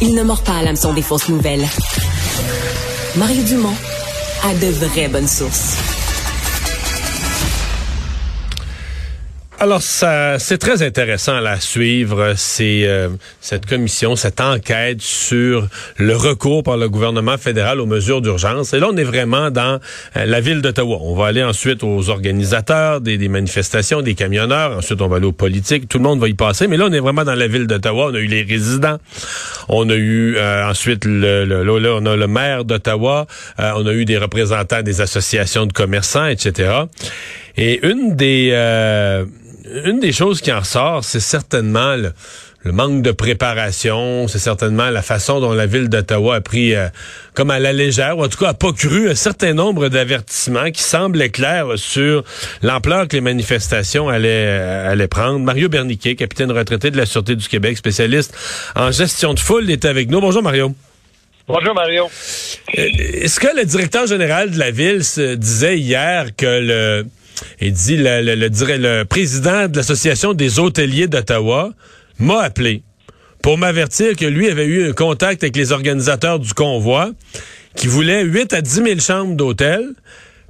Il ne mord pas à l'hameçon des fausses nouvelles. Mario Dumont a de vraies bonnes sources. Alors, ça, c'est très intéressant à la suivre, c'est euh, cette commission, cette enquête sur le recours par le gouvernement fédéral aux mesures d'urgence. Et là, on est vraiment dans euh, la ville d'Ottawa. On va aller ensuite aux organisateurs des, manifestations, des camionneurs. Ensuite, on va aller aux politiques. Tout le monde va y passer. Mais là, on est vraiment dans la ville d'Ottawa. On a eu les résidents. On a eu euh, ensuite le, le, là, on a le maire d'Ottawa. on a eu des représentants des associations de commerçants, etc. Et une des une des choses qui en ressort, c'est certainement le, manque de préparation, c'est certainement la façon dont la ville d'Ottawa a pris euh, comme à la légère, ou en tout cas a pas cru un certain nombre d'avertissements qui semblaient clairs sur l'ampleur que les manifestations allaient, euh, allaient prendre. Mario Berniquet, capitaine retraité de la Sûreté du Québec, spécialiste en gestion de foule, est avec nous. Bonjour Mario. Bonjour Mario. Euh, est-ce que le directeur général de la ville se disait hier que le il dit le, le, le, président de l'Association des hôteliers d'Ottawa m'a appelé pour m'avertir que lui avait eu un contact avec les organisateurs du convoi qui voulaient 8 à 10 000 chambres d'hôtel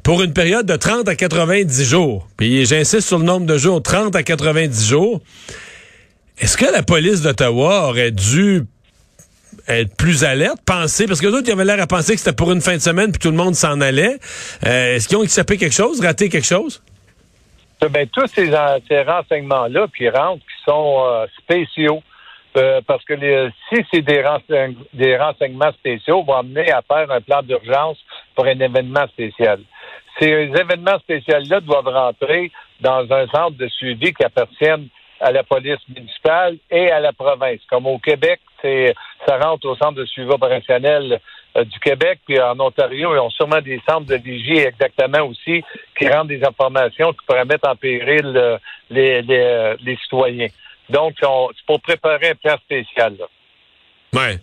pour une période de 30 à 90 jours. Puis j'insiste sur le nombre de jours, 30 à 90 jours. Est-ce que la police d'Ottawa aurait dû être plus alerte, penser, parce que d'autres, ils avaient l'air à penser que c'était pour une fin de semaine puis tout le monde s'en allait. Euh, est-ce qu'ils ont échappé quelque chose, raté quelque chose? Ben, tous ces, renseignements-là qui rentrent, qui sont euh, spéciaux, euh, parce que si c'est des, des renseignements spéciaux, vont amener à faire un plan d'urgence pour un événement spécial. Ces événements spéciaux-là doivent rentrer dans un centre de suivi qui appartienne à la police municipale et à la province. Comme au Québec, c'est ça rentre au centre de suivi opérationnel euh, du Québec, puis en Ontario, ils ont sûrement des centres de vigie exactement aussi qui rendent des informations qui pourraient mettre en péril euh, les, les, euh, les, citoyens. Donc, c'est pour préparer un plan spécial. Là. Ouais.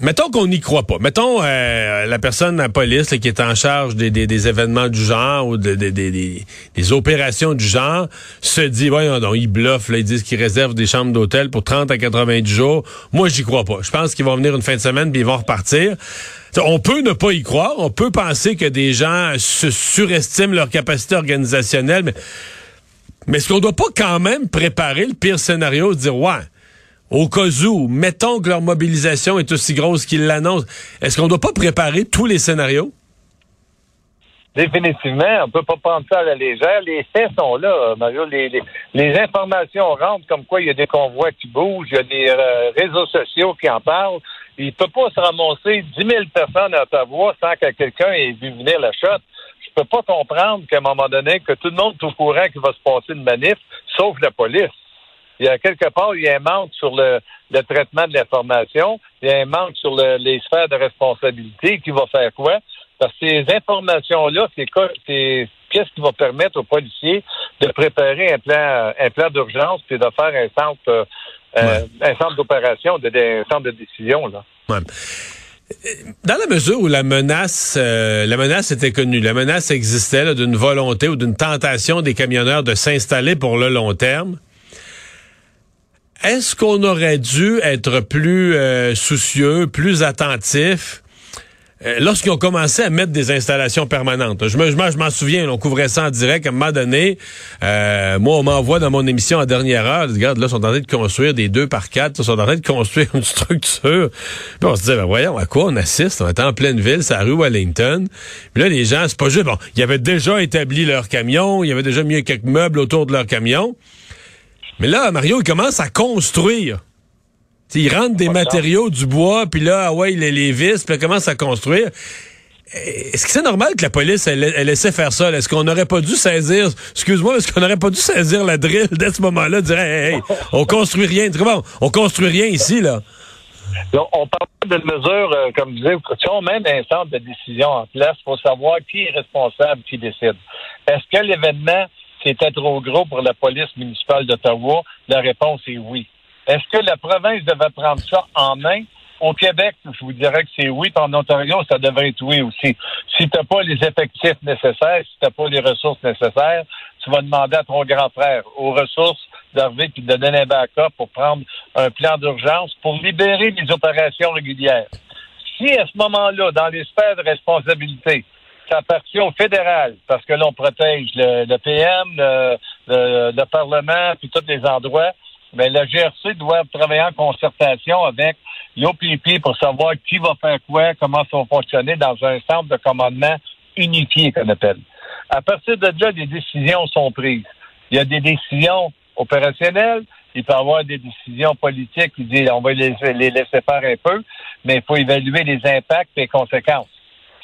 Mettons qu'on n'y croit pas. Mettons euh, la personne, la police qui est en charge des, des, événements du genre ou des, des, opérations du genre se dit, voyons donc, ils bluffent, là, ils disent qu'ils réservent des chambres d'hôtel pour 30 à 90 jours. Moi, j'y crois pas. Je pense qu'ils vont venir une fin de semaine puis ils vont repartir. On peut ne pas y croire. On peut penser que des gens se surestiment leur capacité organisationnelle, mais, mais est-ce qu'on doit pas quand même préparer le pire scénario, dire, ouais, au cas où, mettons que leur mobilisation est aussi grosse qu'ils l'annoncent, est-ce qu'on ne doit pas préparer tous les scénarios? Définitivement, on peut pas prendre ça à la légère. Les faits sont là, Mario. Les, informations rentrent comme quoi il y a des convois qui bougent, il y a des euh, réseaux sociaux qui en parlent. Il ne peut pas se ramasser 10 000 personnes à Ottawa sans que quelqu'un ait vu venir la shot. Je peux pas comprendre qu'à un moment donné, que tout le monde est au courant qu'il va se passer une manif, sauf la police il y a quelque part, il y a un manque sur le, traitement de l'information, il y a un manque sur les sphères de responsabilité qui va faire quoi? Parce que ces informations-là, c'est qu'est-ce qui va permettre aux policiers de préparer un plan, un plan d'urgence puis de faire un centre, euh, un centre d'opération, un centre de décision là? Dans la mesure où la menace, euh, la menace était connue, la menace existait d'une volonté ou d'une tentation des camionneurs de s'installer pour le long terme. Est-ce qu'on aurait dû être plus euh, soucieux, plus attentif euh, lorsqu'ils ont commencé à mettre des installations permanentes, je, je, m'en souviens, on couvrait ça en direct, à un moment donné, euh, moi, on m'envoie dans mon émission en dernière heure, regarde, là, ils sont en train de construire des deux par quatre, ils sont en train de construire une structure. Puis on se disait, ben voyons, à quoi on assiste? On était en pleine ville, c'est à rue Wellington. Puis là, les gens, c'est pas juste, bon, ils avaient déjà établi leur camion, ils avaient déjà mis quelques meubles autour de leur camion. Mais là, Mario, il commence à construire. Il ils rentrent des matériaux, du bois, puis là, ah ouais, les, les vis, puis commence à construire. Est-ce que c'est normal que la police, elle, elle laissait faire ça? Est-ce qu'on n'aurait pas dû saisir, excuse-moi, est-ce qu'on n'aurait pas dû saisir la drill dès ce moment-là, dire, hey, hey, on construit rien. Comment? On construit rien ici, là. on parle de mesures, euh, comme je disais, si on met un centre de décision en place, il faut savoir qui est responsable, qui décide. Est-ce que l'événement, c'était trop gros pour la police municipale d'Ottawa? La réponse est oui. Est-ce que la province devait prendre ça en main? Au Québec, je vous dirais que c'est oui, en Ontario, ça devrait être oui aussi. Si tu n'as pas les effectifs nécessaires, si tu n'as pas les ressources nécessaires, tu vas demander à ton grand frère aux ressources d'arriver puis de donner un backup pour prendre un plan d'urgence pour libérer les opérations régulières. Si à ce moment-là, dans les sphères de responsabilité, ça appartient au fédéral, parce que l'on protège le, PM, le, le Parlement, puis tous les endroits, mais la GRC doit travailler en concertation avec l'OPP pour savoir qui va faire quoi, comment ça va fonctionner dans un centre de commandement unifié qu'on appelle. À partir de là, des décisions sont prises. Il y a des décisions opérationnelles, il peut y avoir des décisions politiques qui disent on va les, les laisser faire un peu, mais il faut évaluer les impacts et les conséquences.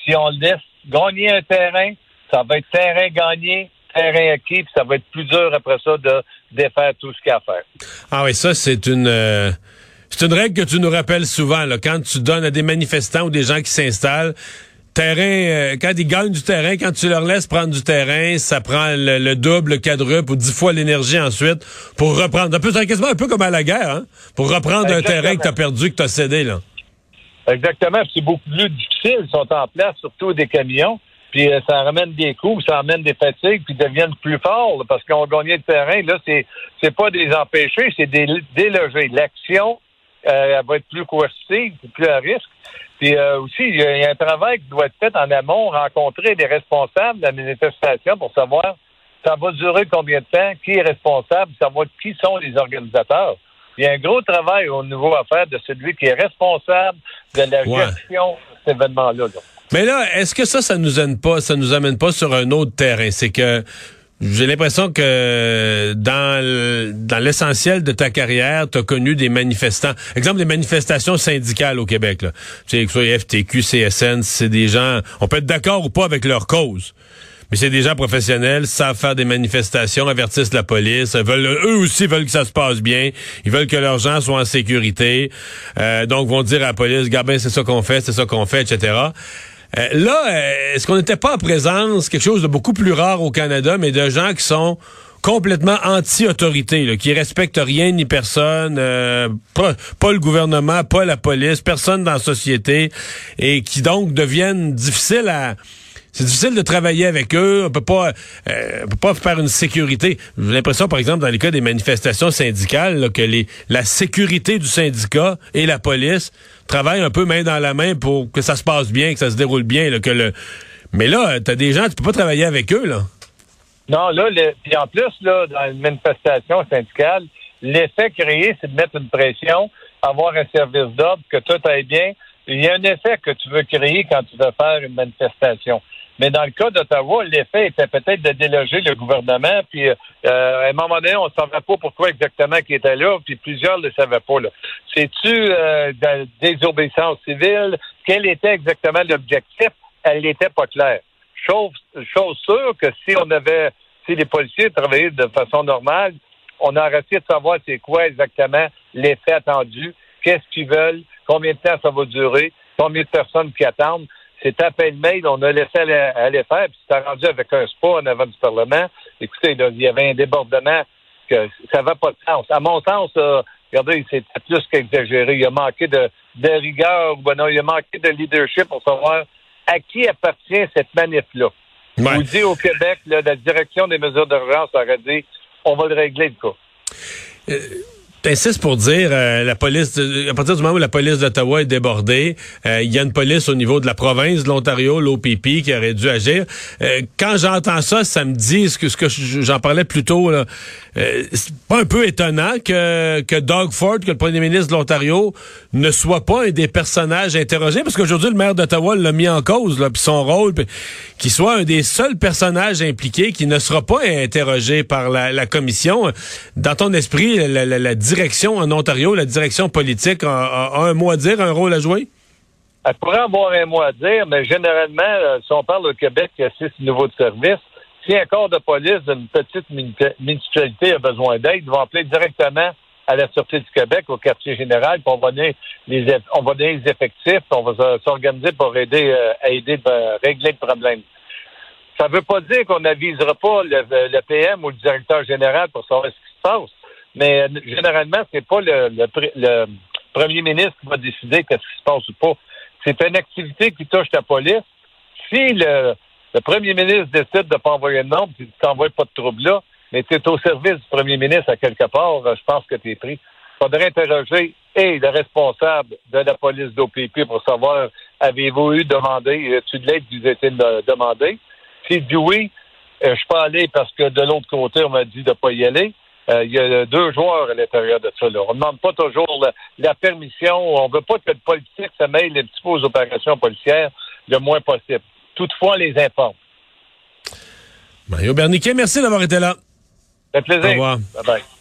Si on laisse gagner un terrain, ça va être terrain gagné, terrain acquis, puis ça va être plus dur après ça de défaire tout ce qu'il y a à faire. Ah oui, ça, c'est une... Euh, c'est une règle que tu nous rappelles souvent, là, quand tu donnes à des manifestants ou des gens qui s'installent, terrain, euh, quand ils gagnent du terrain, quand tu leur laisses prendre du terrain, ça prend le, double, le quadruple ou dix fois l'énergie ensuite pour reprendre. Un peu, quasiment un peu comme à la guerre, hein, pour reprendre un terrain que tu as perdu, que tu as cédé. Là. Exactement. C'est beaucoup plus difficile. Ils sont en place, surtout des camions puis euh, ça ramène des coups, ça ramène des fatigues, puis ils deviennent plus forts parce qu'on gagné le terrain. Là, c'est c'est pas des empêcher, c'est des déloger. L'action euh, va être plus coercitive, plus à risque. Puis euh, aussi, il y, a un travail qui doit être fait en amont, rencontrer les responsables de la manifestation pour savoir ça va durer combien de temps, qui est responsable, savoir qui sont les organisateurs. Il y a un gros travail au niveau à faire de celui qui est responsable de la gestion de cet événement-là. là mais là, est-ce que ça, ça nous amène pas, ça nous amène pas sur un autre terrain? C'est que j'ai l'impression que dans dans l'essentiel de ta carrière, tu as connu des manifestants. Exemple, des manifestations syndicales au Québec. Là. Tu sais, que ce soit FTQ, CSN, c'est des gens... On peut être d'accord ou pas avec leur cause. Mais c'est des gens professionnels, savent faire des manifestations, avertissent la police, veulent, eux aussi veulent que ça se passe bien, ils veulent que leurs gens soient en sécurité, euh, donc vont dire à la police, Gabin, c'est ça qu'on fait, c'est ça qu'on fait, etc. Euh, là, euh, est-ce qu'on n'était pas en présence, quelque chose de beaucoup plus rare au Canada, mais de gens qui sont complètement anti-autorité, qui respectent rien ni personne, euh, pas, le gouvernement, pas la police, personne dans la société, et qui donc deviennent difficiles à c'est difficile de travailler avec eux. On peut pas, euh, peut pas faire une sécurité. J'ai l'impression, par exemple, dans les cas des manifestations syndicales, que les, la sécurité du syndicat et la police travaillent un peu main dans la main pour que ça se passe bien, que ça se déroule bien. Le... Mais là, tu as des gens, tu peux pas travailler avec eux. là. Non, là, puis en plus, là, dans une manifestation syndicale, l'effet créé, c'est de mettre une pression, avoir un service d'ordre, que tout aille bien. Il y a un effet que tu veux créer quand tu veux faire une manifestation. Mais dans le cas d'Ottawa, l'effet était peut-être de déloger le gouvernement. Puis euh, à un moment donné, on ne savait pas pourquoi exactement qu'il était là, puis plusieurs ne le savaient pas. C'est-tu euh, désobéissance civile? Quel était exactement l'objectif? Elle n'était pas claire. Chose, chose sûre que si on avait, si les policiers travaillaient de façon normale, on aurait essayé de savoir c'est quoi exactement l'effet attendu, qu'est-ce qu'ils veulent, combien de temps ça va durer, combien de personnes qui attendent. C'est à peine mail, on a laissé aller, faire, puis c'est rendu avec un spa en avant du Parlement. Écoutez, il y avait un débordement que ça va pas de sens. À mon sens, regardez, c'est plus qu'exagéré. Il a manqué de, de rigueur, ben non, il a manqué de leadership pour savoir à qui appartient cette manif-là. Ouais. vous dit au Québec, la direction des mesures d'urgence aurait dit on va le régler le cas. Euh, T'insistes pour dire euh, la police à partir du moment où la police d'Ottawa est débordée, euh, il y a une police au niveau de la province de l'Ontario, l'OPP, qui aurait dû agir. Euh, quand j'entends ça, ça me dit ce que ce que j'en parlais plus tôt là. c'est pas un peu étonnant que que Doug Ford, que le premier ministre de l'Ontario, ne soit pas un des personnages interrogés parce qu'aujourd'hui le maire d'Ottawa l'a mis en cause là, son rôle, qu'il soit un des seuls personnages impliqués qui ne sera pas interrogé par la, la commission. Dans ton esprit, la, la, la direction en Ontario, la direction politique a, un mot à dire, un rôle à jouer? Elle pourrait avoir un mot à dire, mais généralement, euh, si on parle au Québec qui a six niveaux de service, si un corps de police d'une petite municipalité a besoin d'aide, ils vont appeler directement à la Sûreté du Québec, au quartier général, puis on va donner les, on va donner les effectifs, on va s'organiser pour aider euh, à aider à euh, régler le problème. Ça ne veut pas dire qu'on n'avisera pas le, PM ou le directeur général pour savoir ce qui se passe. Mais euh, généralement, c'est pas le, le, premier ministre qui va décider qu'est-ce qui se passe ou pas. C'est une activité qui touche la police. Si le, premier ministre décide de ne pas envoyer de nombre, tu n'envoies pas de trouble là, mais tu es au service du premier ministre à quelque part, je pense que tu es pris. Il faudrait interroger et le responsable de la police d'OPP pour savoir avez-vous eu demandé, tu de l'aide vous été demandé? S'il dit oui, euh, je peux aller parce que de l'autre côté, on m'a dit de ne pas y aller. Euh, il y a deux joueurs à l'intérieur de ça. Là. On ne demande pas toujours la, permission. On ne veut pas que le politique se mêle les petits aux opérations policières le moins possible. Toutefois, on les informe. Mario Berniquet, merci d'avoir été là. Ça fait plaisir. Au revoir. Bye bye.